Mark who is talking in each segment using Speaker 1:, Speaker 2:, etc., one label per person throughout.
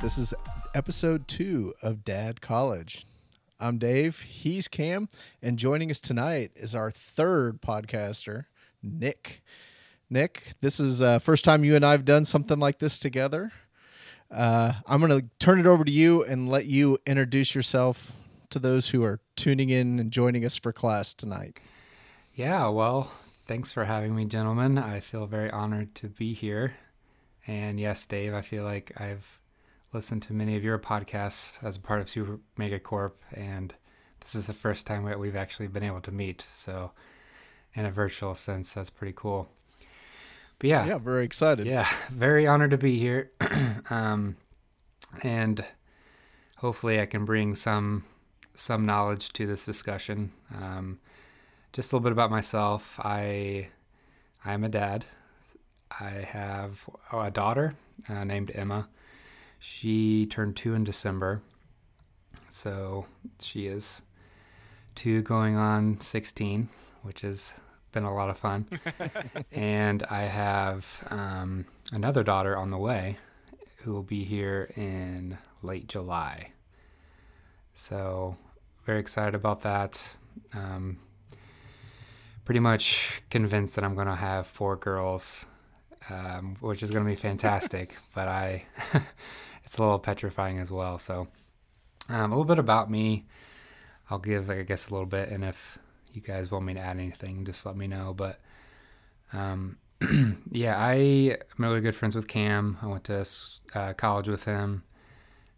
Speaker 1: This is episode two of Dad College. I'm Dave, he's Cam, and joining us tonight is our third podcaster, Nick. Nick, this is uh, first time you and I have done something like this together. Uh, I'm going to turn it over to you and let you introduce yourself to those who are tuning in and joining us for class tonight.
Speaker 2: Yeah, well, thanks for having me, gentlemen. I feel very honored to be here. And yes, Dave, I feel like I've listened to many of your podcasts as a part of Super Mega Corp, and this is the first time that we've actually been able to meet. So, in a virtual sense, that's pretty cool. But yeah,
Speaker 1: Yeah, very excited.
Speaker 2: yeah, very honored to be here. um, and hopefully I can bring some some knowledge to this discussion. Um, just a little bit about myself. I I'm a dad. I have a daughter uh, named Emma. She turned two in December, so she is two going on sixteen, which has been a lot of fun. and I have um, another daughter on the way who will be here in late July. So, very excited about that. Um, pretty much convinced that I'm going to have four girls, um, which is going to be fantastic. but I, it's a little petrifying as well. So, um, a little bit about me. I'll give, I guess, a little bit, and if you guys want me to add anything, just let me know. But um, yeah, I am really good friends with Cam. I went to uh, college with him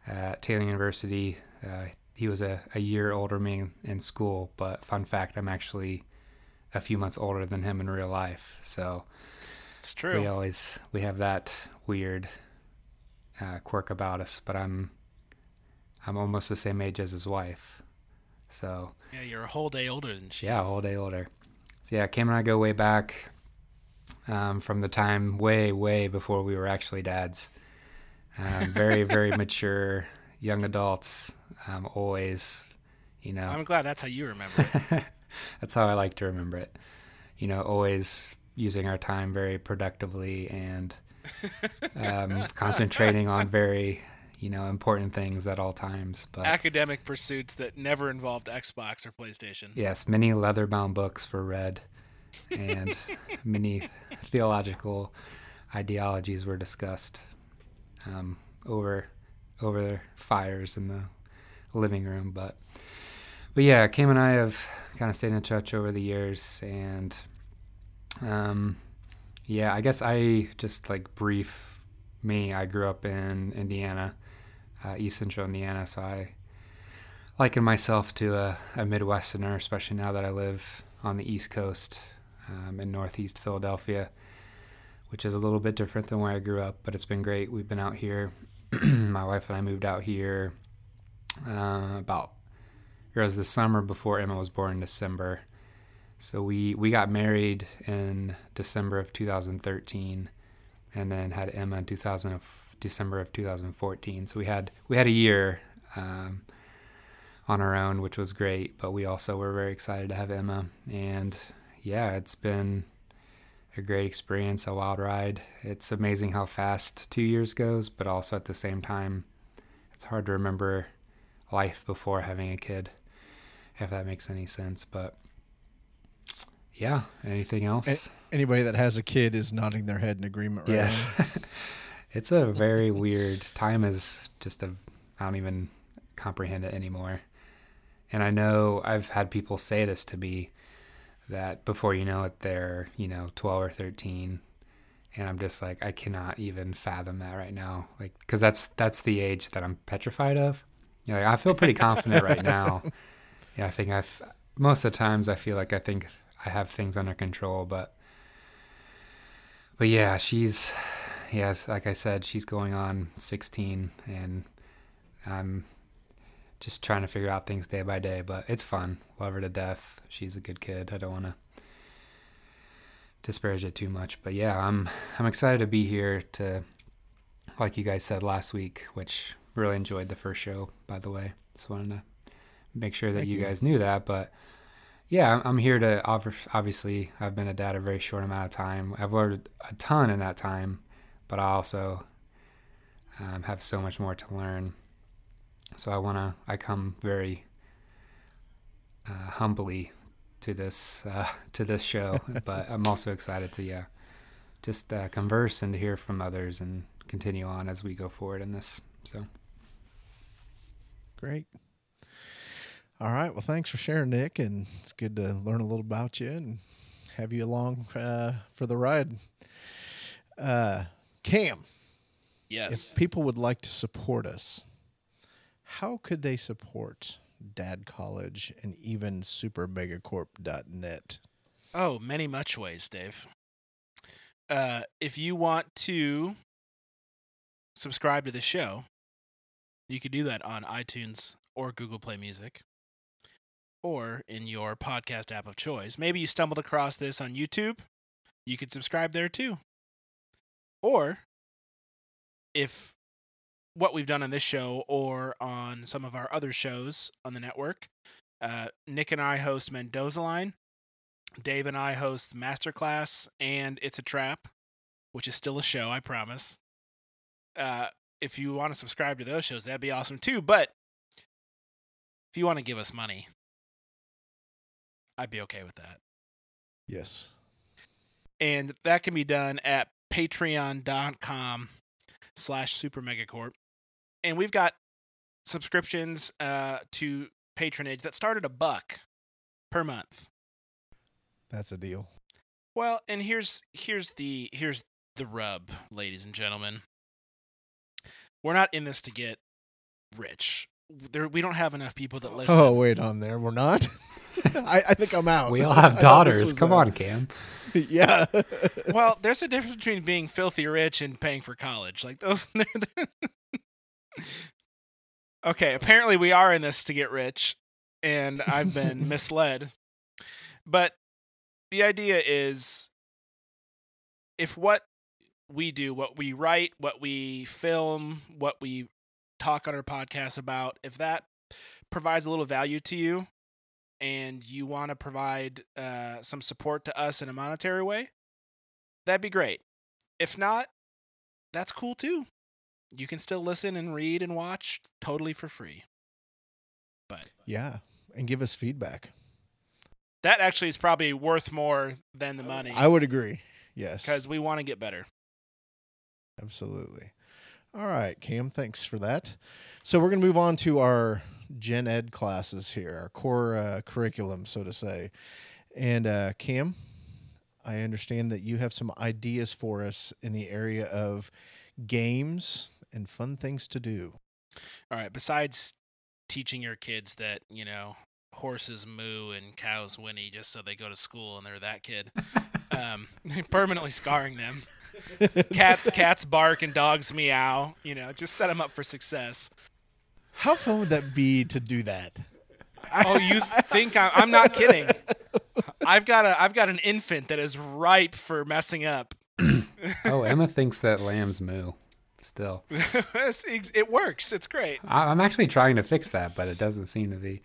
Speaker 2: at Taylor University. Uh, he was a, a year older than me in school, but fun fact, I'm actually a few months older than him in real life. So
Speaker 3: It's true.
Speaker 2: we always we have that weird uh, quirk about us. But I'm I'm almost the same age as his wife. So
Speaker 3: Yeah, you're a whole day older than she
Speaker 2: yeah, a whole day older. So yeah, Cam and I go way back um, from the time way, way before we were actually dads. Um, very, very mature young adults. Um, always, you know,
Speaker 3: I'm glad that's how you remember it.
Speaker 2: that's how I like to remember it. You know, always using our time very productively and um, concentrating on very, you know, important things at all times. But
Speaker 3: Academic pursuits that never involved Xbox or PlayStation.
Speaker 2: Yes, many leather bound books were read, and many theological ideologies were discussed um, over over fires in the living room. But but yeah, Cam and I have kind of stayed in touch over the years, and um, yeah, I guess I just like brief me. I grew up in Indiana, uh, East Central Indiana, so I liken myself to a, a Midwesterner, especially now that I live on the East Coast um, in Northeast Philadelphia, which is a little bit different than where I grew up, but it's been great. We've been out here. My wife and I moved out here uh, about it was the summer before Emma was born in December. So we we got married in December of 2013, and then had Emma in 2000 of, December of 2014. So we had we had a year. Um, on our own, which was great. But we also were very excited to have Emma. And yeah, it's been a great experience, a wild ride. It's amazing how fast two years goes, but also at the same time, it's hard to remember life before having a kid, if that makes any sense. But yeah, anything else?
Speaker 1: A- Anybody that has a kid is nodding their head in agreement right
Speaker 2: Yes. it's a very weird time is just a I don't even comprehend it anymore. And I know I've had people say this to me that before you know it they're, you know, 12 or 13 and I'm just like I cannot even fathom that right now. Like cuz that's that's the age that I'm petrified of. You know, like, I feel pretty confident right now. Yeah, I think I've most of the times I feel like I think I have things under control, but but yeah, she's yes, like I said, she's going on 16 and I'm just trying to figure out things day by day, but it's fun. Love her to death. She's a good kid. I don't want to disparage it too much, but yeah, I'm I'm excited to be here to like you guys said last week, which really enjoyed the first show, by the way. Just wanted to make sure that you,
Speaker 1: you.
Speaker 2: guys knew that, but yeah, I'm- here to offer. Obviously, I've been a dad a very short amount of time. I've learned a ton in that time, but I also um, have so much more to learn. So I want to, I come very uh, humbly to this uh, to this show, but I'm also excited to yeah, just uh, converse and to hear from others and continue on as we go forward in this. So
Speaker 1: Great. All right. Well, thanks for sharing, Nick, and it's good to learn a little about you and have you along uh, for the ride. Uh, Cam,
Speaker 3: Yes.
Speaker 1: if people would like to support us, how could they support Dad College and even SuperMegacorp.net?
Speaker 3: Oh, many much ways, Dave. Uh, if you want to subscribe to the show, you can do that on iTunes or Google Play Music or in your podcast app of choice. Maybe you stumbled across this on YouTube. You could subscribe there too. Or if what we've done on this show or on some of our other shows on the network, uh, Nick and I host Mendoza Line. Dave and I host Masterclass and It's a Trap, which is still a show, I promise. Uh, if you want to subscribe to those shows, that'd be awesome too. But if you want to give us money, I'd be okay with that.
Speaker 1: Yes.
Speaker 3: And that can be done at patreon.com slash super supermegacorp. And we've got subscriptions uh, to patronage that started a buck per month.
Speaker 1: That's a deal.
Speaker 3: Well, and here's here's the here's the rub, ladies and gentlemen. We're not in this to get rich. There, we don't have enough people that listen.
Speaker 1: Oh, wait on there. We're not. I, I think I'm out.
Speaker 2: we all have daughters.
Speaker 1: was,
Speaker 2: Come
Speaker 1: uh,
Speaker 2: on, Cam.
Speaker 1: yeah.
Speaker 3: Well, there's a difference between being filthy rich and paying for college. Like those. okay, apparently we are in this to get rich, and I've been misled. But the idea is, if what we do, what we write, what we film, what we talk on our podcast about, if that provides a little value to you, and you want to provide uh, some support to us in a monetary way, that'd be great. If not, that's cool too. You can still listen and read and watch totally for free. But
Speaker 1: yeah. And give us feedback.
Speaker 3: that actually is probably worth more than the money
Speaker 1: I would agree. Yes.
Speaker 3: because we want to get better.
Speaker 1: Absolutely. All right, Cam, thanks for that. So we're going to move on to our gen ed classes here, our core uh, curriculum, so to say. And uh, Cam, I understand that you have some ideas for us in the area of games and fun things to do.
Speaker 3: All right. Besides teaching your kids that, you know, horses moo and cows whinny just so they go to school and they're that kid, um, permanently scarring them. Cats, cats bark and dogs meow. You know, just set them up for success.
Speaker 1: How fun would that be to do that?
Speaker 3: Oh, you think I'm, I'm not kidding? I've got a I've got an infant that is ripe for messing up.
Speaker 2: Oh, Emma thinks that lambs moo. Still,
Speaker 3: it works. It's great.
Speaker 2: I- I'm actually trying to fix that, but it doesn't seem to be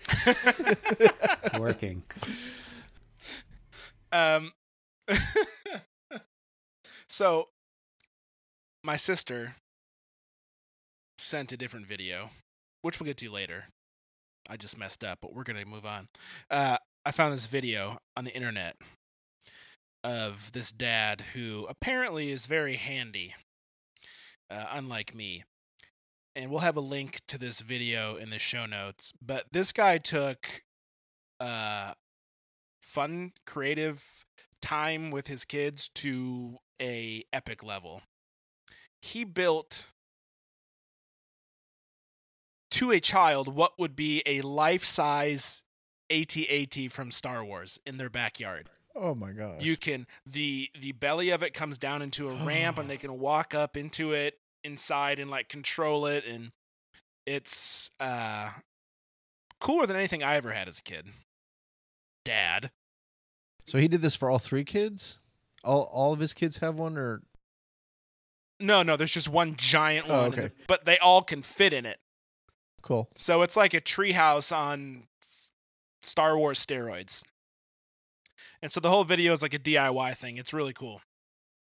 Speaker 2: working.
Speaker 3: Um, so my sister sent a different video, which we'll get to later. I just messed up, but we're gonna move on. Uh, I found this video on the internet of this dad who apparently is very handy, uh, unlike me. And we'll have a link to this video in the show notes. But this guy took uh, fun, creative time with his kids to a epic level. He built to a child what would be a life-size AT-AT from Star Wars in their backyard.
Speaker 1: Oh my god!
Speaker 3: You can the the belly of it comes down into a ramp and they can walk up into it inside and like control it and it's uh cooler than anything I ever had as a kid. Dad.
Speaker 1: so he did this for all three kids? All all of his kids have one or
Speaker 3: No, no, there's just one giant
Speaker 1: Oh,
Speaker 3: one, and
Speaker 1: okay.
Speaker 3: the- but they all can fit in it.
Speaker 1: cool.
Speaker 3: So it's like a treehouse on Star Wars steroids. And so the whole video is like a DIY thing. It's really cool.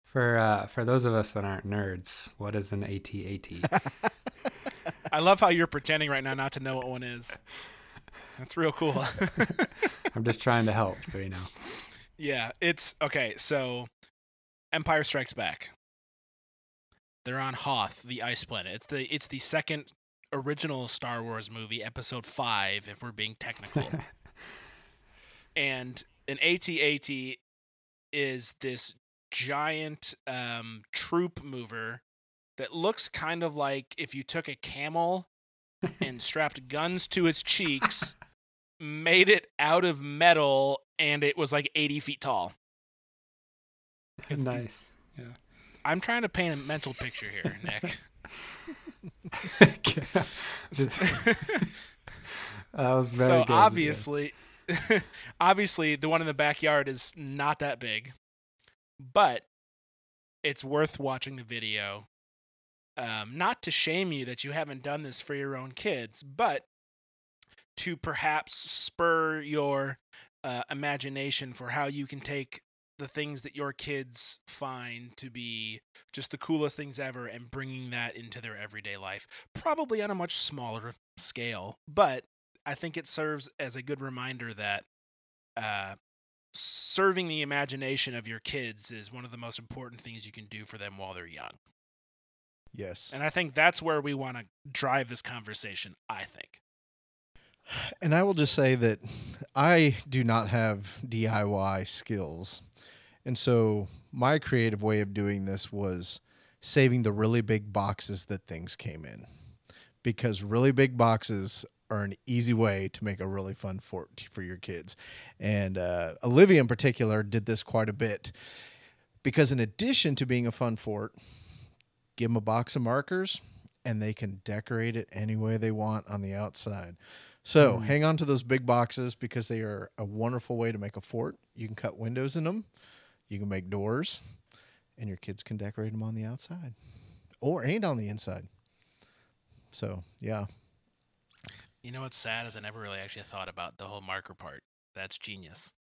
Speaker 2: For uh, for those of us that aren't nerds, what is an AT-AT?
Speaker 3: I love how you're pretending right now not to know what one is. That's real cool.
Speaker 2: I'm just trying to help, you know.
Speaker 3: yeah, it's okay. So, Empire Strikes Back. They're on Hoth, the ice planet. It's the it's the second original Star Wars movie, Episode Five, if we're being technical. and an AT-AT is this giant um, troop mover that looks kind of like if you took a camel and strapped guns to its cheeks, made it out of metal, and it was like 80 feet tall. It's the-
Speaker 2: nice. Yeah.
Speaker 3: I'm trying to paint a mental picture here, Nick.
Speaker 2: that was very
Speaker 3: so
Speaker 2: good. yeah.
Speaker 3: obviously, obviously, the one in the backyard is not that big, but it's worth watching the video. Um, not to shame you that you haven't done this for your own kids, but to perhaps spur your uh, imagination for how you can take the things that your kids find to be just the coolest things ever and bringing that into their everyday life. Probably on a much smaller scale, but I think it serves as a good reminder that uh, serving the imagination of your kids is one of the most important things you can do for them while they're young.
Speaker 1: Yes.
Speaker 3: And I think that's where we want to drive this conversation, I think.
Speaker 1: And I will just say that I do not have DIY skills. And so my creative way of doing this was saving the really big boxes that things came in. Because really big boxes are an easy way to make a really fun fort for your kids. And uh, Olivia, in particular, did this quite a bit. Because in addition to being a fun fort, give them a box of markers and they can decorate it any way they want on the outside. So
Speaker 2: Mm.
Speaker 1: hang on to those big boxes because they are a wonderful way to make a fort. You can cut windows in them, you can make doors, and your kids can decorate them on the outside or and on the inside. So yeah,
Speaker 3: You know what's sad is I never really actually thought about the whole marker part. That's genius.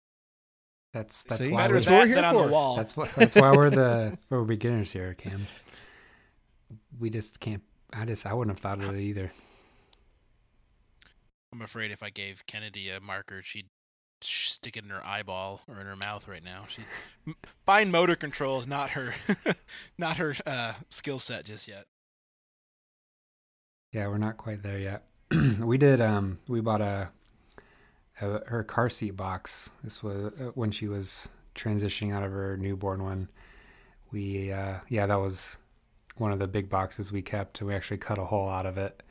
Speaker 2: That's that's
Speaker 1: See?
Speaker 2: why
Speaker 3: Better
Speaker 2: we're,
Speaker 1: That's what we're here
Speaker 3: than on
Speaker 1: for.
Speaker 3: the wall.
Speaker 2: that's what that's why we're the we're beginners here, Cam. We just can't. I just I wouldn't have thought of it either.
Speaker 3: I'm afraid if I gave Kennedy a marker, she'd stick it in her eyeball or in her mouth right now. She fine motor control is not her, not her uh, skill set just yet.
Speaker 2: Yeah, we're not quite there yet. we did. Um, we bought a, a her car seat box. This was uh, when she was transitioning out of her newborn one. We uh, yeah, that was one of the big boxes we kept. We actually cut a hole out of it,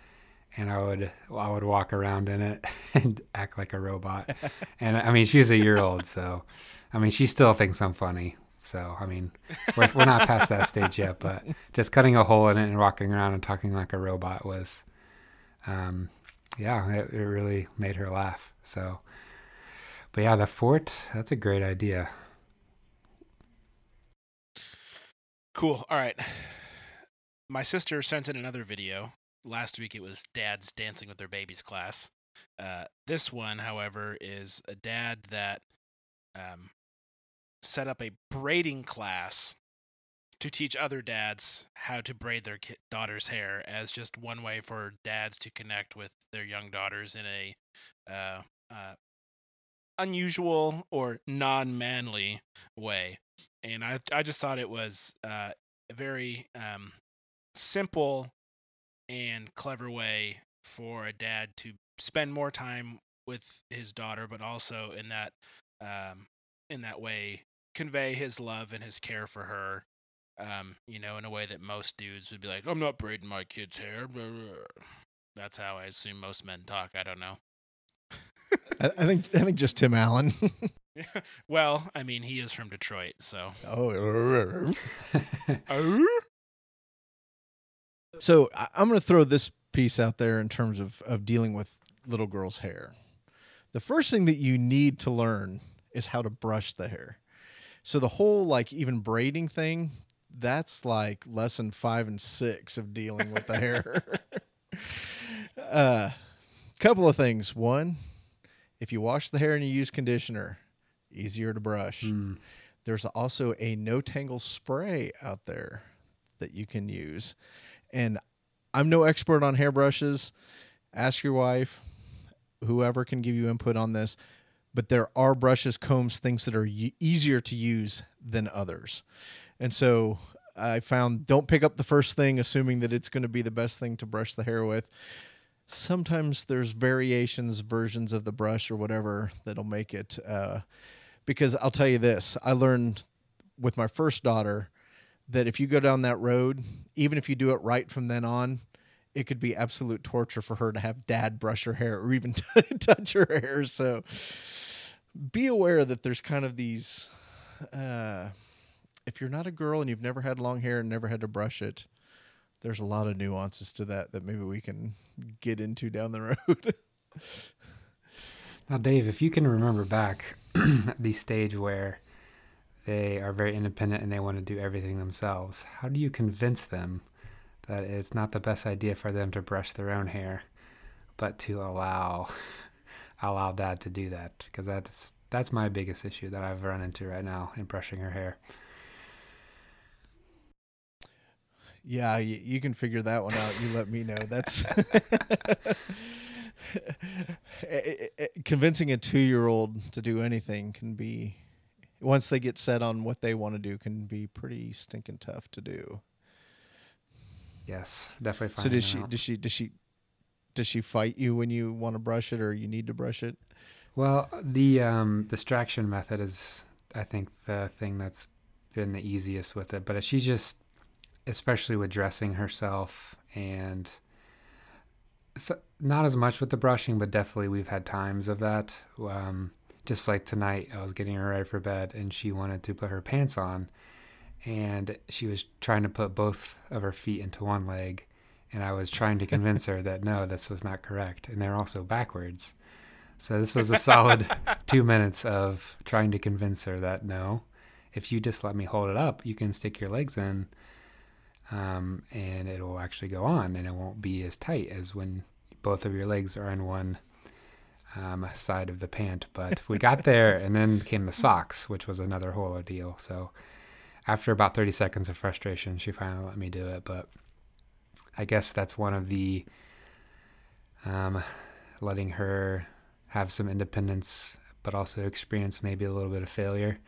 Speaker 2: and I would I would walk around in it and act like a robot. and I mean, she's a year old, so I mean, she still thinks I'm funny. So I mean, we're, we're not past that stage yet, but just cutting a hole in it and walking around and talking like a robot was, um, yeah, it, it really made her laugh. So, but yeah, the fort, that's a great idea.
Speaker 3: Cool. All right. My sister sent in another video. Last week it was dads dancing with their babies class. Uh, this one, however, is a dad that um, set up a braiding class to teach other dads how to braid their daughter's hair as just one way for dads to connect with their young daughters in a uh, uh, unusual or non-manly way and I I just thought it was uh, a very um, simple and clever way for a dad to spend more time with his daughter, but also in that um, in that way convey his love and his care for her. Um, you know, in a way that most dudes would be like, "I'm not braiding my kid's hair." blah, blah, blah." That's how I assume most men talk. I don't know.
Speaker 1: I, I think I think just Tim Allen.
Speaker 3: well, I mean, he is from Detroit, so.
Speaker 1: oh,
Speaker 3: Oh.
Speaker 1: So I'm going to throw this piece out there in terms of, of dealing with little girls' hair. The first thing that you need to learn is how to brush the hair. So the whole like even braiding thing, that's like lesson five and six of dealing with the hair. uh, couple of things. One, if you wash the hair and you use conditioner, easier to brush.
Speaker 2: Mm.
Speaker 1: there's also a no tangle spray out there that you can use. And I'm no expert on hairbrushes. Ask your wife, whoever can give you input on this. But there are brushes, combs, things that are easier to use than others. And so I found don't pick up the first thing assuming that it's going to be the best thing to brush the hair with. Sometimes there's variations, versions of the brush or whatever that'll make it. Uh, because I'll tell you this I learned with my first daughter that if you go down that road, even if you do it right from then on, it could be absolute torture for her to have dad brush her hair or even touch her hair. So be aware that there's kind of these. Uh, if you're not a girl and you've never had long hair and never had to brush it, there's a lot of nuances to that that maybe we can get into down the road.
Speaker 2: now, Dave, if you can remember back the stage where they are very independent and they want to do everything themselves, how do you convince them that it's not the best idea for them to brush their own hair, but to allow allow dad to do that? Because that's that's my biggest issue that I've run into right now in brushing her hair.
Speaker 1: Yeah, you, you can figure that one out. You let me know. That's eh, eh, eh, convincing a two-year-old to do anything can be once they get set on what they want to do can be pretty stinking tough to do.
Speaker 2: Yes, definitely.
Speaker 1: So does she? Does she? Does she? Does she fight you when you want to brush it or you need to brush it?
Speaker 2: Well, the um, distraction method is, I think, the thing that's been the easiest with it. But she just, especially with dressing herself and so not as much with the brushing, but definitely we've had times of that. Um, just like tonight, I was getting her ready for bed and she wanted to put her pants on and she was trying to put both of her feet into one leg and I was trying to convince her that no, this was not correct and they're also backwards. So this was a solid 2 minutes of trying to convince her that no, if you just let me hold it up, you can stick your legs in um, and it'll actually go on and it won't be as tight as when both of your legs are in one um, side of the pant. But we got there and then came the socks, which was another whole ordeal. So after about 30 seconds of frustration, she finally let me do it. But I guess that's one of the um, letting her have some independence, but also experience maybe a little bit of failure,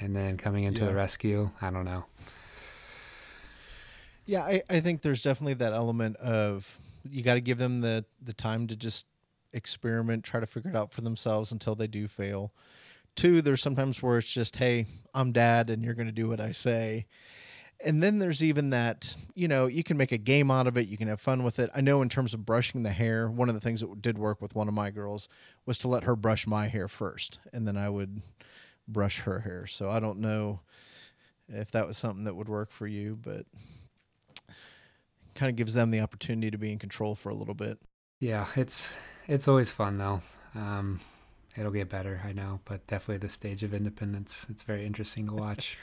Speaker 2: and then coming into yeah. the rescue. I don't know.
Speaker 1: Yeah, I, I think there's definitely that element of you got to give them the the time to just experiment, try to figure it out for themselves until they do fail. Two, there's sometimes where it's just, hey, I'm dad and you're going to do what I say. And then there's even that, you know, you can make a game out of it. You can have fun with it. I know in terms of brushing the hair, one of the things that did work with one of my girls was to let her brush my hair first. And then I would brush her hair. So I don't know if that was something that would work for you, but kind of gives them the opportunity to be in control for a little bit.
Speaker 2: Yeah, it's it's always fun though. Um, it'll get better, I know, but definitely the stage of independence. It's very interesting to watch.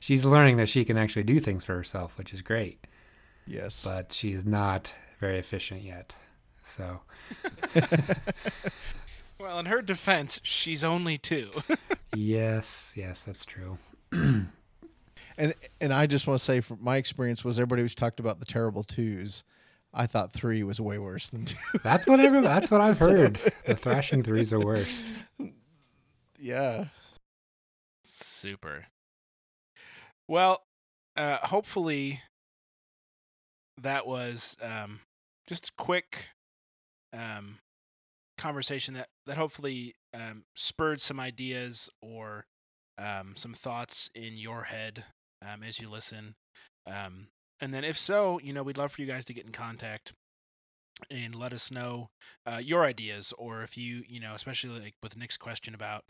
Speaker 2: She's learning that she can actually do things for herself, which is great.
Speaker 1: Yes,
Speaker 2: but she is not very efficient yet. So.
Speaker 3: well, in her defense, she's only two.
Speaker 2: yes, yes, that's true.
Speaker 1: and and I just want to say, from my experience, was everybody was talked about the terrible twos I thought three was way worse than two.
Speaker 2: That's what every, That's what I've heard. the thrashing threes are worse.
Speaker 1: Yeah.
Speaker 3: Super. Well, uh, hopefully that was um, just a quick um, conversation that that hopefully um, spurred some ideas or um, some thoughts in your head um, as you listen. And then if so, you know, we'd love for you guys to get in contact and let us know uh, your ideas or if you, you know, especially like with Nick's question about,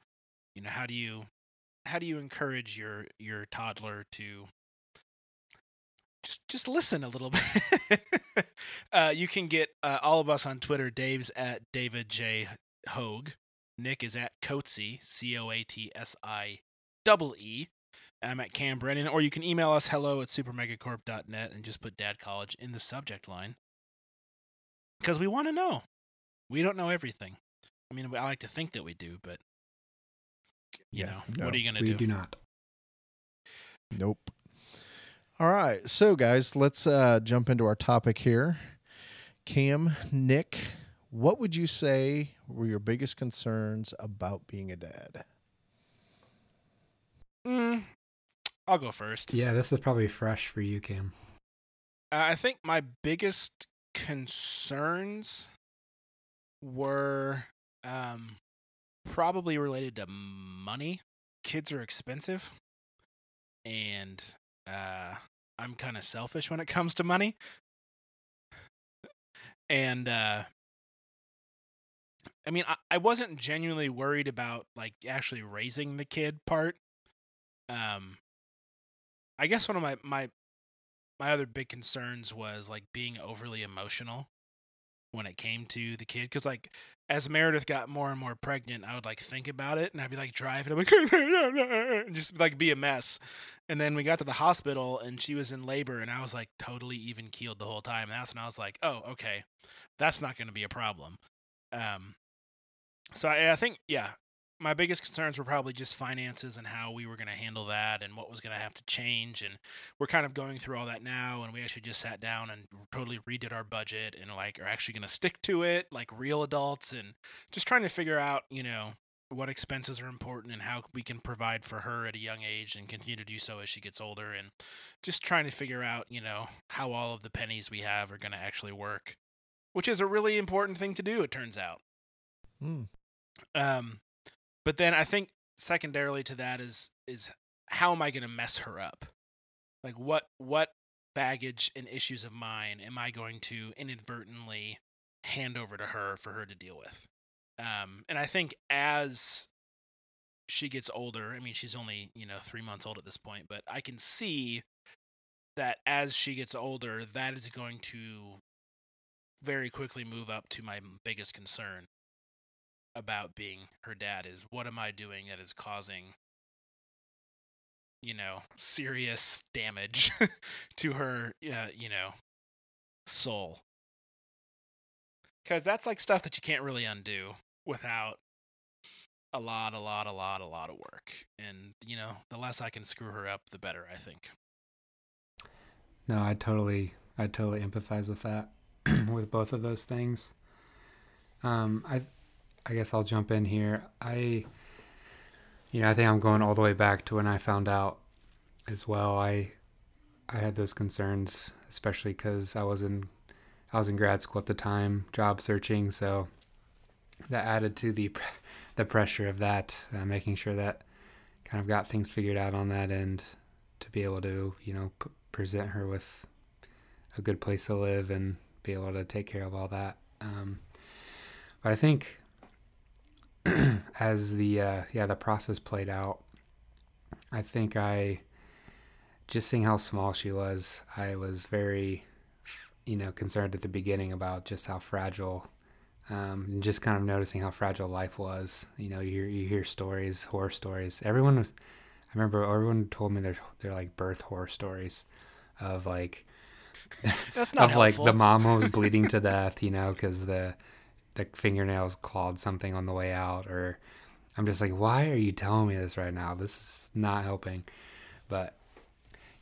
Speaker 3: you know, how do you how do you encourage your your toddler to just just listen a little bit. uh, you can get uh, all of us on Twitter. Dave's at David J Hogue. Nick is at Coatsy C O A T S I double E. I'm at Cam Brennan, or you can email us hello at supermegacorp.net and just put dad college in the subject line. Because we want to know. We don't know everything. I mean, I like to think that we do, but you
Speaker 1: Yeah,
Speaker 3: know,
Speaker 1: no,
Speaker 3: what are you gonna do?
Speaker 2: we
Speaker 3: do?
Speaker 2: do not.
Speaker 1: Nope. All right. So, guys, let's uh, jump into our topic here. Cam, Nick, what would you say were your biggest concerns about being a dad?
Speaker 3: Mm, I'll go first.
Speaker 2: Yeah, this is probably fresh for you, Cam.
Speaker 3: Uh, I think my biggest concerns were um, probably related to money. Kids are expensive, and uh, I'm kind of selfish when it comes to money. And uh, I mean, I, I wasn't genuinely worried about like actually raising the kid part. Um, I guess one of my my my other big concerns was like being overly emotional when it came to the kid because like as meredith got more and more pregnant i would like think about it and i'd be like driving i'm like just like be a mess. And then we got to the hospital and she was in labor and i was like totally even keeled the whole time. And that's when i was like oh okay that's not going to be a problem. Um so I, I think yeah my biggest concerns were probably just finances and how we were going to handle that and what was going to have to change and we're kind of going through all that now and we actually just sat down and totally redid our budget and like are actually going to stick to it like real adults and just trying to figure out you know what expenses are important and how we can provide for her at a young age and continue to do so as she gets older and just trying to figure out you know how all of the pennies we have are going to actually work which is a really important thing to do it turns out
Speaker 1: Hmm.
Speaker 3: um but then I think secondarily to that is is how am I going to mess her up? Like what what baggage and issues of mine am I going to inadvertently hand over to her for her to deal with? Um, and I think as she gets older, I mean she's only you know three months old at this point, but I can see that as she gets older, that is going to very quickly move up to my biggest concern about being her dad is what am I doing that is causing you know serious damage to her uh, you know soul? Cuz that's like stuff that you can't really undo without a lot a lot a lot a lot of work. And you know the less I can screw her up the better I think.
Speaker 2: No, I totally, I totally empathize with that, with both of those things. Um, I, I guess I'll jump in here. I, you know, I think I'm going all the way back to when I found out, as well. I, I had those concerns, especially because I was in, I was in grad school at the time, job searching, so that added to the, the pressure of that, uh, making sure that, kind of got things figured out on that end, to be able to, you know, p- present her with a good place to live and be able to take care of all that. Um, but I think as the uh, yeah the process played out, I think I just seeing how small she was, I was very you know concerned at the beginning about just how fragile. Um, and just kind of noticing how fragile life was. You know, you hear, you hear stories, horror stories. Everyone was, I remember everyone told me they're they're like birth horror stories of like
Speaker 3: that's not
Speaker 2: of like the mom was bleeding to death, you know, because the the fingernails clawed something on the way out, or I'm just like, why are you telling me this right now? This is not helping. But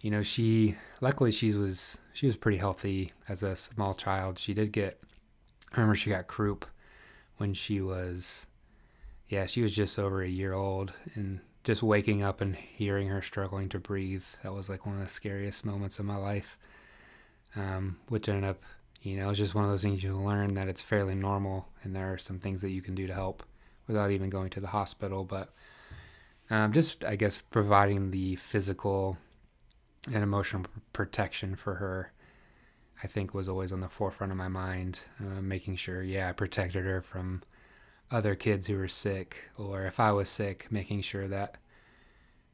Speaker 2: you know, she luckily she was she was pretty healthy as a small child. She did get, I remember she got croup when she was, yeah, she was just over a year old, and just waking up and hearing her struggling to breathe, that was like one of the scariest moments of my life um, which ended up, you know, it's just one of those things you learn that it's fairly normal, and there are some things that you can do to help without even going to the hospital. But um, just, I guess, providing the physical and emotional protection for her, I think, was always on the forefront of my mind. Uh, making sure, yeah, I protected her from other kids who were sick, or if I was sick, making sure that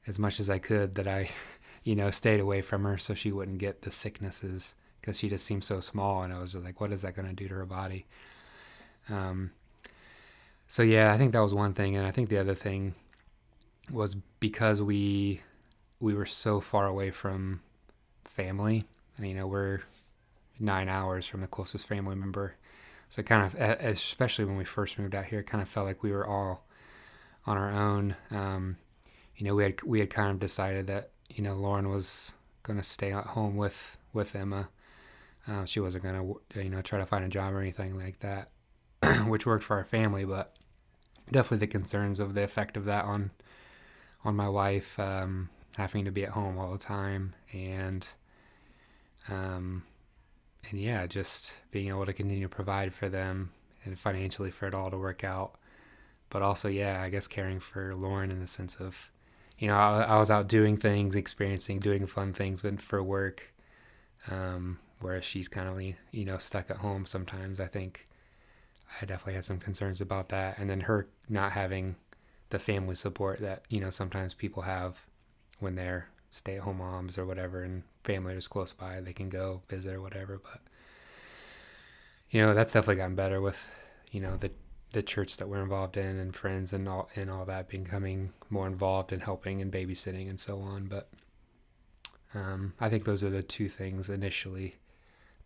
Speaker 2: as much as I could that I, you know, stayed away from her so she wouldn't get the sicknesses because she just seemed so small, and I was just like, what is that going to do to her body? Um, so yeah, I think that was one thing, and I think the other thing was because we we were so far away from family. And, You know, we're nine hours from the closest family member, so kind of, especially when we first moved out here, it kind of felt like we were all on our own. Um, you know, we had we had kind of decided that you know Lauren was going to stay at home with with Emma. Uh, she wasn't to you know try to find a job or anything like that, which worked for our family. But definitely the concerns of the effect of that on on my wife um, having to be at home all the time and um, and yeah, just being able to continue to provide for them and financially for it all to work out. But also, yeah, I guess caring for Lauren in the sense of, you know, I, I was out doing things, experiencing, doing fun things but for work, um, whereas she's kind of, you know, stuck at home sometimes. I think I definitely had some concerns about that. And then her not having the family support that, you know, sometimes people have when they're stay at home moms or whatever and family is close by, they can go visit or whatever. But you know, that's definitely gotten better with, you know, the the church that we're involved in and friends and all and all that becoming more involved in helping and babysitting and so on. But um, I think those are the two things initially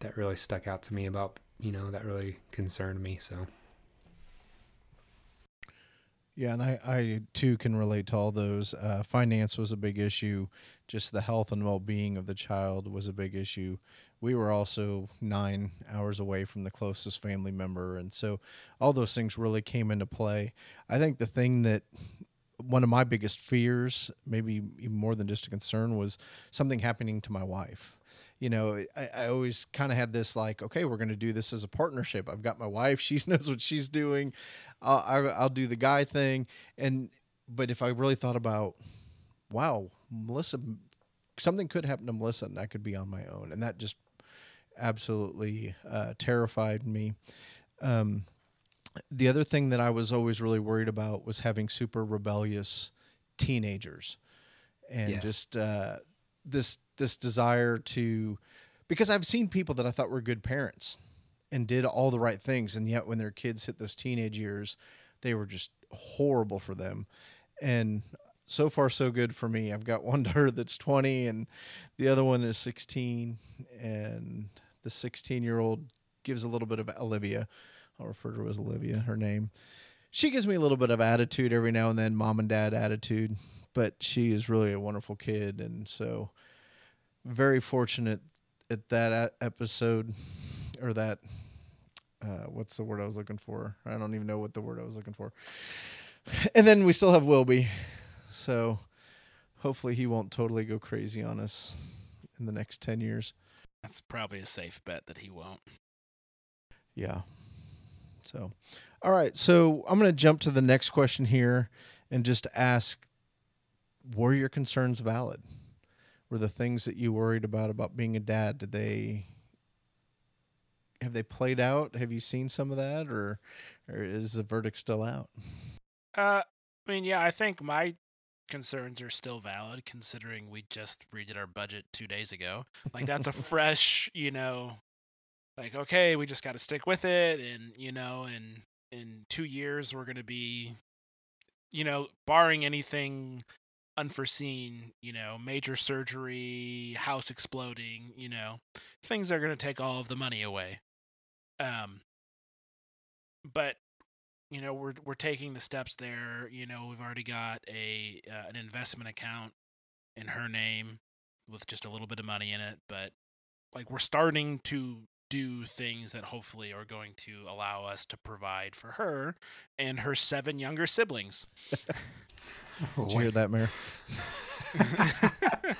Speaker 2: that really stuck out to me about you know that really concerned me. So.
Speaker 1: Yeah, and I, I too can relate to all those. Uh, finance was a big issue. Just the health and well being of the child was a big issue. We were also nine hours away from the closest family member. And so all those things really came into play. I think the thing that one of my biggest fears, maybe even more than just a concern, was something happening to my wife you know, I, I always kind of had this like, okay, we're going to do this as a partnership. I've got my wife; she knows what she's doing. I'll, I'll, I'll do the guy thing, and but if I really thought about, wow, Melissa, something could happen to Melissa, and I could be on my own, and that just absolutely uh, terrified me. Um, the other thing that I was always really worried about was having super rebellious teenagers, and yes. just uh, this this desire to because I've seen people that I thought were good parents and did all the right things. And yet when their kids hit those teenage years they were just horrible for them. And so far so good for me. I've got one daughter that's 20 and the other one is 16 and the 16 year old gives a little bit of olivia. I'll refer to her as olivia her name. She gives me a little bit of attitude every now and then mom and dad attitude but she is really a wonderful kid and so very fortunate at that episode or that uh, what's the word I was looking for? I don't even know what the word I was looking for. And then we still have Wilby, so hopefully he won't totally go crazy on us in the next ten years.
Speaker 3: That's probably a safe bet that he won't.
Speaker 1: Yeah. So, all right. So I'm going to jump to the next question here and just ask: Were your concerns valid? were the things that you worried about about being a dad did they have they played out? Have you seen some of that or or is the verdict still out?
Speaker 3: Uh i mean yeah i think my concerns are still valid considering we just redid our budget two days ago. Like that's a fresh you know like okay we just got to stick with it and you know and in two years we're going to be you know barring anything unforeseen, you know, major surgery, house exploding, you know, things are going to take all of the money away. Um, but you know, we're we're taking the steps there. You know, we've already got a uh, an investment account in her name with just a little bit of money in it, but like we're starting to do things that hopefully are going to allow us to provide for her and her seven younger siblings.
Speaker 1: Did you hear that, Mayor?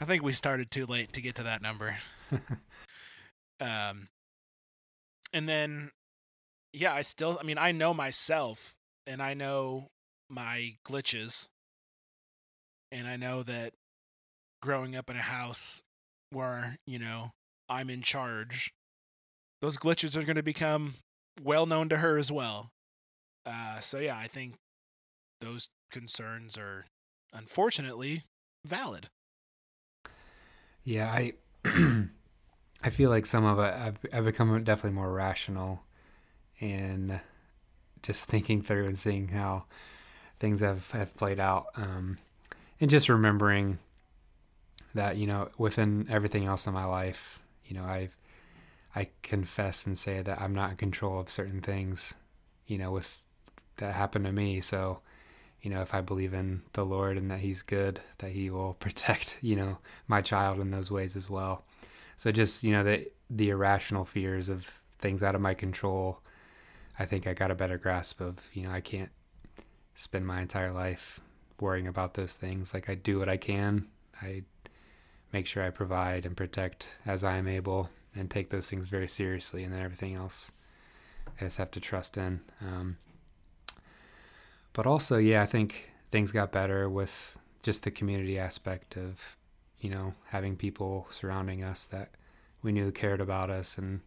Speaker 3: I think we started too late to get to that number. um, and then, yeah, I still, I mean, I know myself and I know my glitches. And I know that growing up in a house where, you know, I'm in charge, those glitches are going to become well known to her as well. Uh, so yeah, I think those concerns are unfortunately valid.
Speaker 2: Yeah, I I feel like some of it I've, I've become definitely more rational in just thinking through and seeing how things have, have played out. Um, and just remembering that, you know, within everything else in my life, you know, I've, I confess and say that I'm not in control of certain things, you know, with that happened to me. So, you know, if I believe in the Lord and that He's good, that He will protect, you know, my child in those ways as well. So just, you know, the the irrational fears of things out of my control, I think I got a better grasp of, you know, I can't spend my entire life worrying about those things. Like I do what I can. I make sure I provide and protect as I am able and take those things very seriously and then everything else I just have to trust in. Um, but also, yeah, I think things got better with just the community aspect of, you know, having people surrounding us that we knew cared about us. And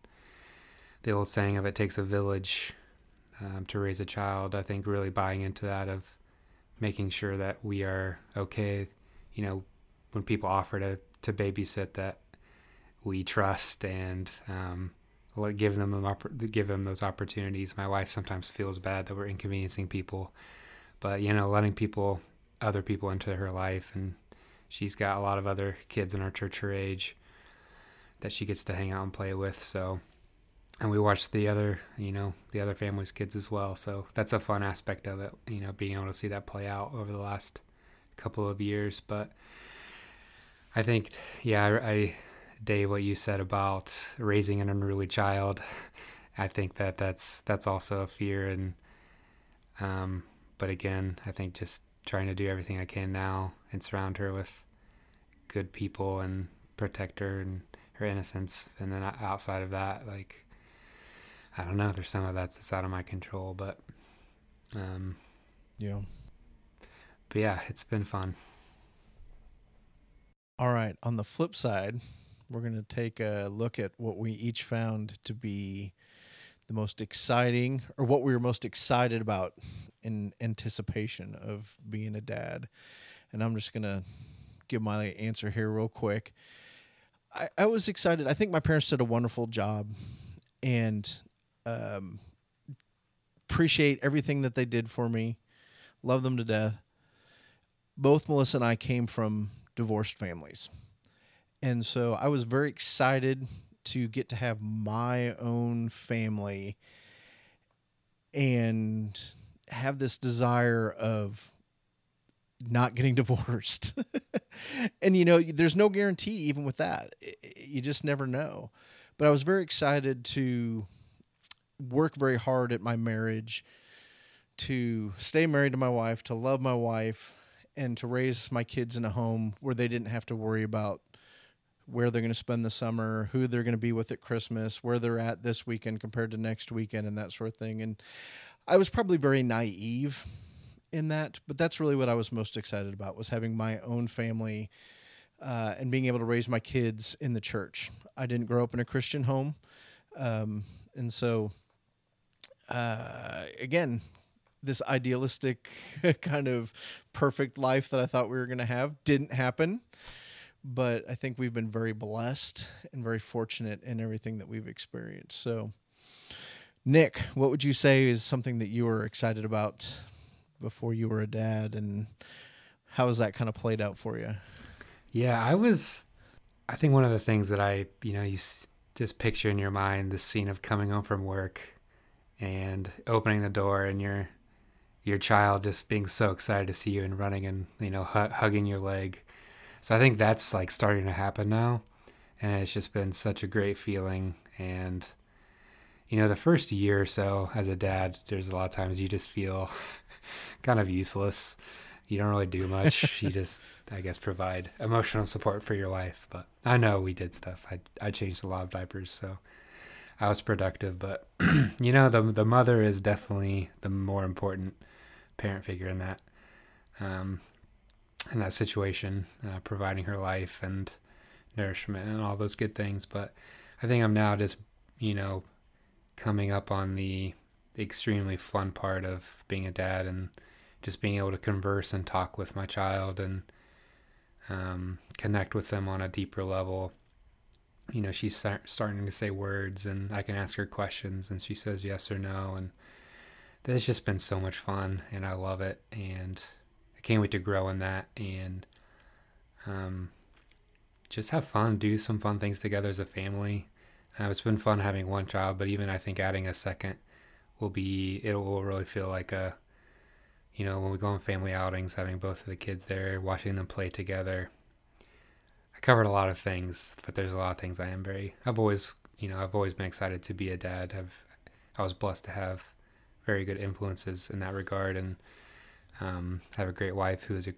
Speaker 2: the old saying of it takes a village um, to raise a child, I think really buying into that of making sure that we are okay, you know, when people offer to, to babysit that we trust and um, give them give them those opportunities. My wife sometimes feels bad that we're inconveniencing people, but you know, letting people, other people into her life, and she's got a lot of other kids in our church her age that she gets to hang out and play with. So, and we watch the other, you know, the other family's kids as well. So that's a fun aspect of it, you know, being able to see that play out over the last couple of years. But I think, yeah, I, I Dave, what you said about raising an unruly child, I think that that's that's also a fear, and um, but again, I think just trying to do everything I can now and surround her with good people and protect her and her innocence, and then outside of that, like I don't know, there's some of that that's out of my control, but um,
Speaker 1: yeah,
Speaker 2: but yeah, it's been fun.
Speaker 1: All right. On the flip side, we're going to take a look at what we each found to be the most exciting or what we were most excited about in anticipation of being a dad. And I'm just going to give my answer here real quick. I, I was excited. I think my parents did a wonderful job and um, appreciate everything that they did for me. Love them to death. Both Melissa and I came from divorced families. And so I was very excited to get to have my own family and have this desire of not getting divorced. and you know, there's no guarantee even with that. You just never know. But I was very excited to work very hard at my marriage, to stay married to my wife, to love my wife, and to raise my kids in a home where they didn't have to worry about where they're going to spend the summer, who they're going to be with at Christmas, where they're at this weekend compared to next weekend, and that sort of thing. And I was probably very naive in that, but that's really what I was most excited about was having my own family uh, and being able to raise my kids in the church. I didn't grow up in a Christian home, um, and so uh, again, this idealistic kind of perfect life that I thought we were going to have didn't happen but I think we've been very blessed and very fortunate in everything that we've experienced. So, Nick, what would you say is something that you were excited about before you were a dad, and how has that kind of played out for you?
Speaker 2: Yeah, I was. I think one of the things that I, you know, you just picture in your mind the scene of coming home from work and opening the door and your your child just being so excited to see you and running and you know hu- hugging your leg so I think that's like starting to happen now. And it's just been such a great feeling. And, you know, the first year or so as a dad, there's a lot of times you just feel kind of useless. You don't really do much. you just, I guess, provide emotional support for your wife. But I know we did stuff. I, I changed a lot of diapers. So I was productive. But, you know, the, the mother is definitely the more important parent figure in that. Um, in that situation, uh, providing her life and nourishment and all those good things. But I think I'm now just, you know, coming up on the extremely fun part of being a dad and just being able to converse and talk with my child and um, connect with them on a deeper level. You know, she's start, starting to say words, and I can ask her questions, and she says yes or no, and that's just been so much fun, and I love it. And I can't wait to grow in that and um, just have fun, do some fun things together as a family. Uh, it's been fun having one child, but even I think adding a second will be it will really feel like a you know when we go on family outings having both of the kids there watching them play together i covered a lot of things but there's a lot of things i am very i've always you know i've always been excited to be a dad i've i was blessed to have very good influences in that regard and um, have a great wife who is a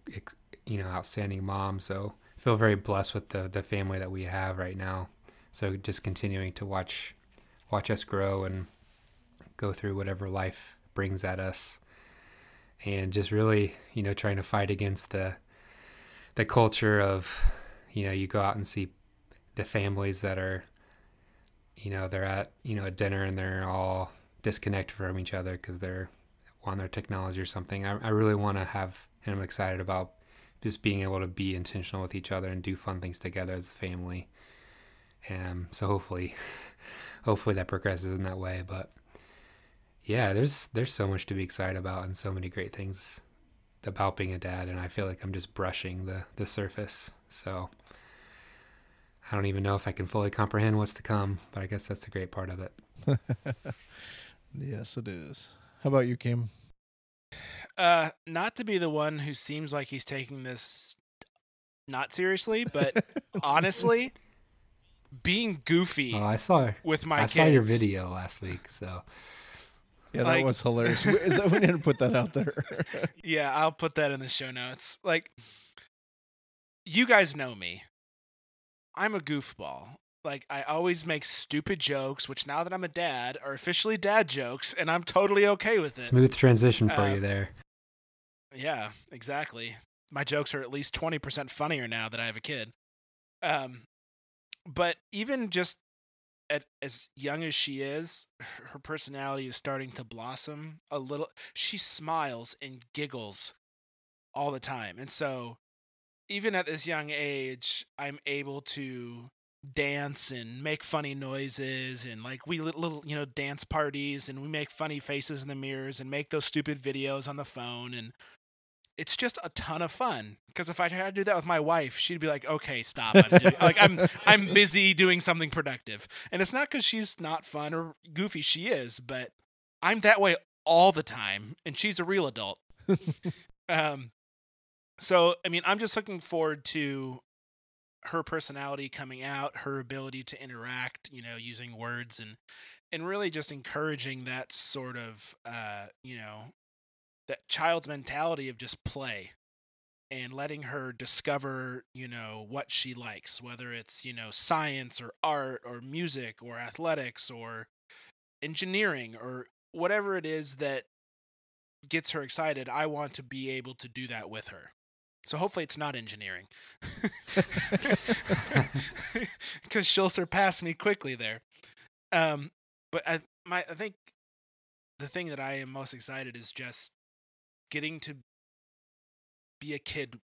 Speaker 2: you know outstanding mom. So feel very blessed with the the family that we have right now. So just continuing to watch watch us grow and go through whatever life brings at us. And just really you know trying to fight against the the culture of you know you go out and see the families that are you know they're at you know a dinner and they're all disconnected from each other because they're on their technology or something i, I really want to have and i'm excited about just being able to be intentional with each other and do fun things together as a family and so hopefully hopefully that progresses in that way but yeah, there's there's so much to be excited about and so many great things about being a dad and I feel like I'm just brushing the the surface. So I don't even know if I can fully comprehend what's to come, but I guess that's a great part of it.
Speaker 1: yes, it is. How about you, Kim?
Speaker 3: Uh, not to be the one who seems like he's taking this not seriously, but honestly, being goofy.
Speaker 2: Oh, I saw
Speaker 3: with my.
Speaker 2: I
Speaker 3: kids.
Speaker 2: saw your video last week, so
Speaker 1: yeah, that like, was hilarious. Is that we need to put that out there?
Speaker 3: yeah, I'll put that in the show notes. Like, you guys know me. I'm a goofball. Like, I always make stupid jokes, which now that I'm a dad are officially dad jokes, and I'm totally okay with it.
Speaker 2: Smooth transition for uh, you there.
Speaker 3: Yeah, exactly. My jokes are at least 20% funnier now that I have a kid. Um, but even just at, as young as she is, her personality is starting to blossom a little. She smiles and giggles all the time. And so, even at this young age, I'm able to dance and make funny noises and like we little you know dance parties and we make funny faces in the mirrors and make those stupid videos on the phone and it's just a ton of fun because if I tried to do that with my wife, she'd be like, "Okay, stop. I'm doing, like I'm I'm busy doing something productive." And it's not because she's not fun or goofy. She is, but I'm that way all the time, and she's a real adult. um, so I mean, I'm just looking forward to her personality coming out, her ability to interact, you know, using words and and really just encouraging that sort of uh, you know, that child's mentality of just play and letting her discover, you know, what she likes, whether it's, you know, science or art or music or athletics or engineering or whatever it is that gets her excited. I want to be able to do that with her. So hopefully it's not engineering. Cuz she'll surpass me quickly there. Um but I my I think the thing that I am most excited is just getting to be a kid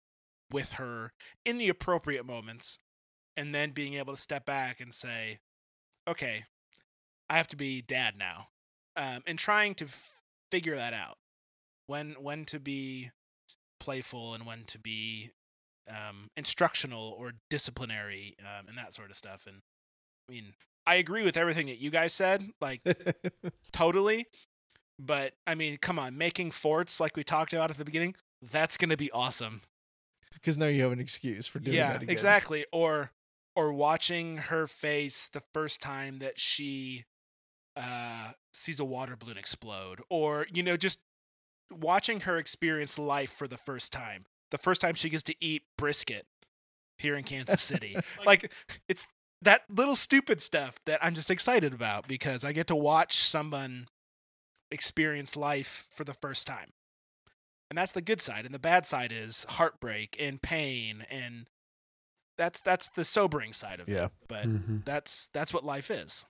Speaker 3: with her in the appropriate moments and then being able to step back and say okay i have to be dad now um, and trying to f- figure that out when when to be playful and when to be um, instructional or disciplinary um, and that sort of stuff and i mean i agree with everything that you guys said like totally but I mean, come on, making forts like we talked about at the beginning, that's going to be awesome.
Speaker 1: Because now you have an excuse for doing
Speaker 3: yeah,
Speaker 1: that again.
Speaker 3: exactly. Or or watching her face the first time that she uh, sees a water balloon explode, or you know, just watching her experience life for the first time. The first time she gets to eat brisket here in Kansas City. like it's that little stupid stuff that I'm just excited about because I get to watch someone experience life for the first time. And that's the good side. And the bad side is heartbreak and pain and that's that's the sobering side of
Speaker 1: yeah.
Speaker 3: it. But
Speaker 2: mm-hmm.
Speaker 3: that's that's what life is.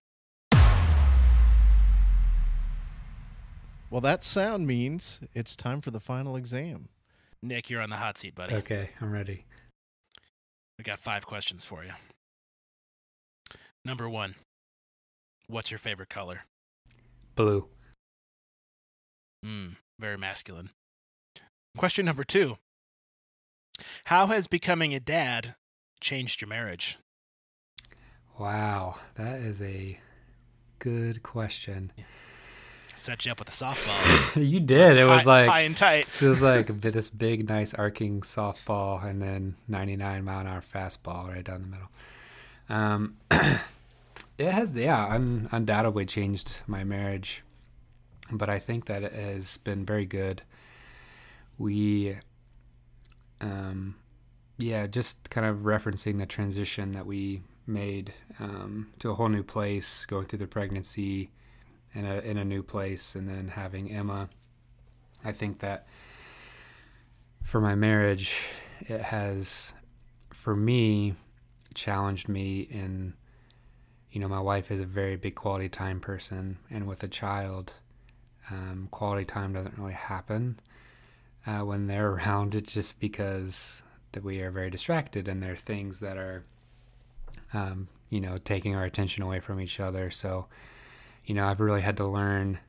Speaker 1: Well, that sound means it's time for the final exam.
Speaker 3: Nick, you're on the hot seat, buddy.
Speaker 2: Okay, I'm ready.
Speaker 3: We got five questions for you. Number one, what's your favorite color?
Speaker 2: Blue.
Speaker 3: Mm, very masculine. Question number two How has becoming a dad changed your marriage?
Speaker 2: Wow, that is a good question.
Speaker 3: Set you up with a softball.
Speaker 2: you did. It was
Speaker 3: high,
Speaker 2: like
Speaker 3: high and tight.
Speaker 2: it was like this big, nice arcing softball, and then 99 mile an hour fastball right down the middle. Um, it has, yeah, un- undoubtedly changed my marriage, but I think that it has been very good. We, um, yeah, just kind of referencing the transition that we made um, to a whole new place, going through the pregnancy in a in a new place, and then having Emma. I think that for my marriage, it has, for me, challenged me in, you know, my wife is a very big quality time person, and with a child, um, quality time doesn't really happen uh, when they're around. It just because that we are very distracted, and there are things that are, um, you know, taking our attention away from each other. So, you know, I've really had to learn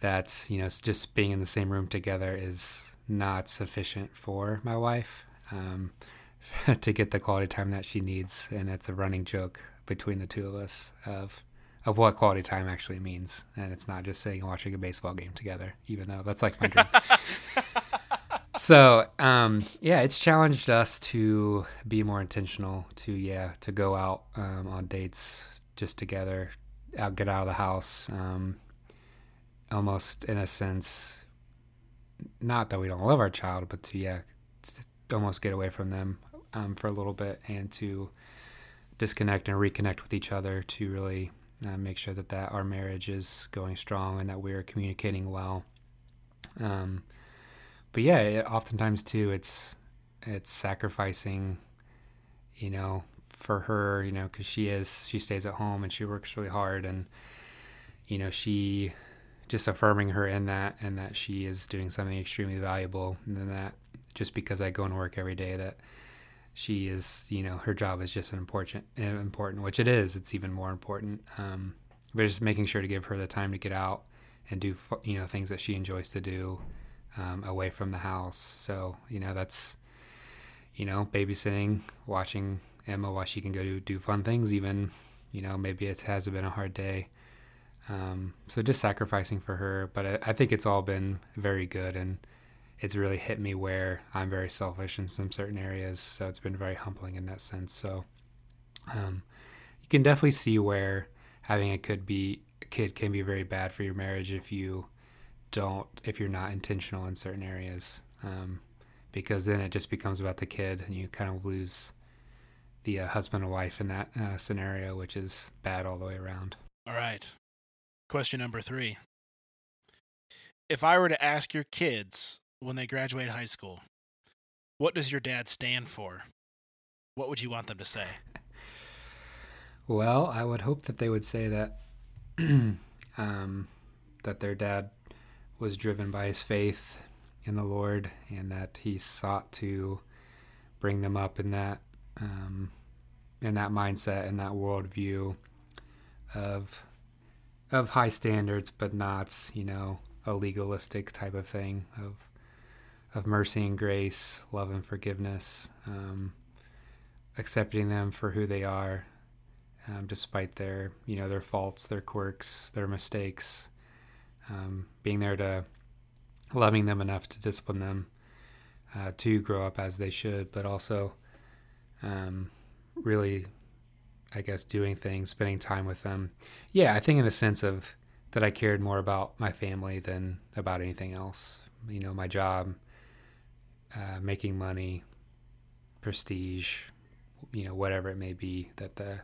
Speaker 2: that you know just being in the same room together is not sufficient for my wife um, to get the quality time that she needs, and it's a running joke between the two of us of of what quality time actually means, and it's not just sitting and watching a baseball game together, even though that's like my dream. so um, yeah, it's challenged us to be more intentional, to yeah, to go out um, on dates just together, out get out of the house. Um, almost in a sense not that we don't love our child but to yeah to almost get away from them um, for a little bit and to disconnect and reconnect with each other to really uh, make sure that, that our marriage is going strong and that we're communicating well um, but yeah it, oftentimes too it's it's sacrificing you know for her you know because she is she stays at home and she works really hard and you know she just affirming her in that and that she is doing something extremely valuable and that just because I go and work every day that she is you know her job is just an important important which it is it's even more important um, but just making sure to give her the time to get out and do you know things that she enjoys to do um, away from the house. So you know that's you know babysitting watching Emma while she can go do, do fun things even you know maybe it has been a hard day um, so just sacrificing for her, but I, I, think it's all been very good, and it's really hit me where I'm very selfish in some certain areas. So it's been very humbling in that sense. So um, you can definitely see where having a kid be a kid can be very bad for your marriage if you don't if you're not intentional in certain areas, um, because then it just becomes about the kid, and you kind of lose the uh, husband and wife in that uh, scenario, which is bad all the way around.
Speaker 3: All right. Question number three. If I were to ask your kids when they graduate high school, what does your dad stand for? What would you want them to say?
Speaker 2: Well, I would hope that they would say that um, that their dad was driven by his faith in the Lord and that he sought to bring them up in that um, in that mindset and that worldview of of high standards, but not you know a legalistic type of thing of of mercy and grace, love and forgiveness, um, accepting them for who they are, um, despite their you know their faults, their quirks, their mistakes, um, being there to loving them enough to discipline them uh, to grow up as they should, but also um, really I guess doing things, spending time with them. Yeah, I think in a sense of that I cared more about my family than about anything else. You know, my job, uh, making money, prestige, you know, whatever it may be. That the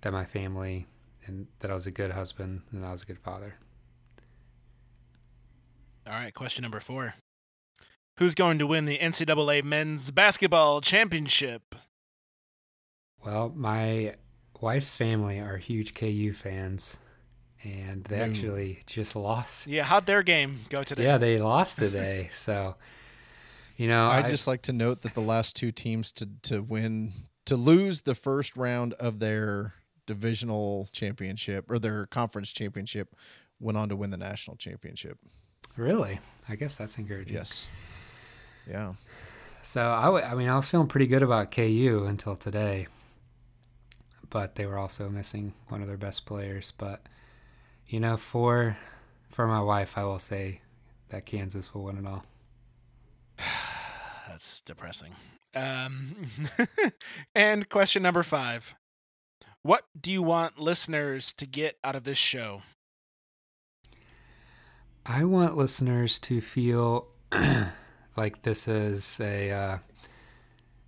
Speaker 2: that my family and that I was a good husband and I was a good father.
Speaker 3: All right, question number four. Who's going to win the NCAA men's basketball championship?
Speaker 2: Well, my wife's family are huge KU fans, and they mm. actually just lost.
Speaker 3: Yeah, how'd their game go today?
Speaker 2: Yeah, they lost today. so, you know,
Speaker 1: I'd I, just like to note that the last two teams to to win to lose the first round of their divisional championship or their conference championship went on to win the national championship.
Speaker 2: Really? I guess that's encouraging.
Speaker 1: Yes. Yeah.
Speaker 2: So I, w- I mean, I was feeling pretty good about KU until today but they were also missing one of their best players. But you know, for for my wife, I will say that Kansas will win it all.
Speaker 3: That's depressing. Um, and question number five What do you want listeners to get out of this show?
Speaker 2: I want listeners to feel like this is a, uh,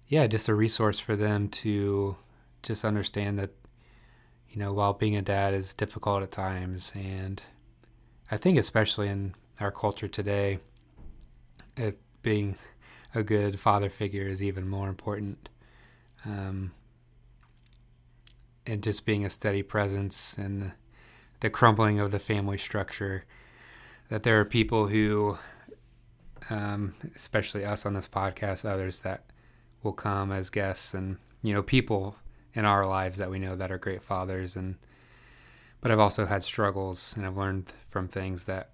Speaker 2: yeah, just a resource for them to just understand that, you know, while being a dad is difficult at times, and I think especially in our culture today, it being a good father figure is even more important. Um, and just being a steady presence and the crumbling of the family structure. That there are people who, um, especially us on this podcast, others that will come as guests, and you know, people in our lives that we know that are great fathers, and but I've also had struggles, and I've learned from things that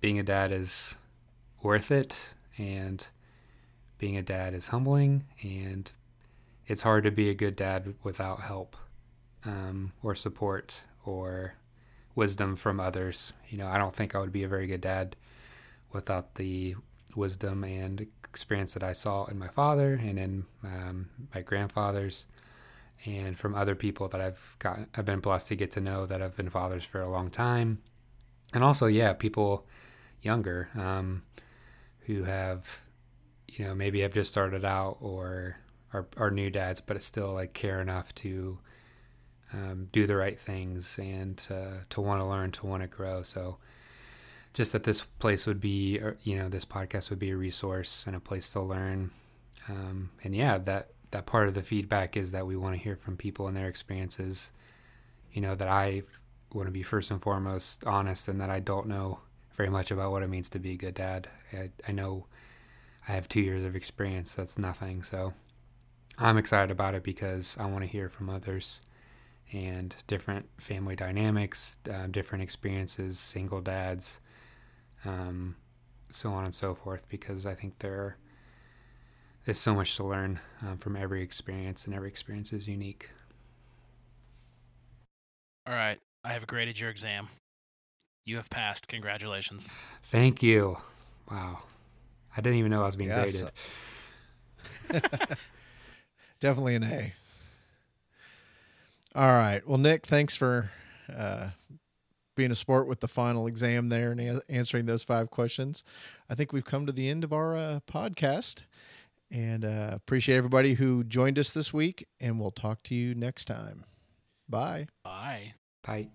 Speaker 2: being a dad is worth it, and being a dad is humbling and it's hard to be a good dad without help um, or support or wisdom from others. You know, I don't think I would be a very good dad without the wisdom and experience that I saw in my father and in um, my grandfathers and from other people that I've got I've been blessed to get to know that have been fathers for a long time. And also, yeah, people younger um, who have you know, maybe have just started out or are, are new dads, but still like care enough to um, do the right things and uh, to want to learn, to want to grow. So just that this place would be, you know, this podcast would be a resource and a place to learn. Um, and yeah, that, that part of the feedback is that we want to hear from people and their experiences, you know, that I want to be first and foremost honest and that I don't know very much about what it means to be a good dad. I, I know I have two years of experience. That's nothing. So I'm excited about it because I want to hear from others and different family dynamics, uh, different experiences, single dads, um, so on and so forth. Because I think there is so much to learn um, from every experience, and every experience is unique.
Speaker 3: All right, I have graded your exam. You have passed. Congratulations.
Speaker 2: Thank you. Wow. I didn't even know I was being yes. graded.
Speaker 1: Definitely an A. All right. Well, Nick, thanks for uh, being a sport with the final exam there and a- answering those five questions. I think we've come to the end of our uh, podcast and uh, appreciate everybody who joined us this week. And we'll talk to you next time. Bye.
Speaker 3: Bye.
Speaker 2: Bye.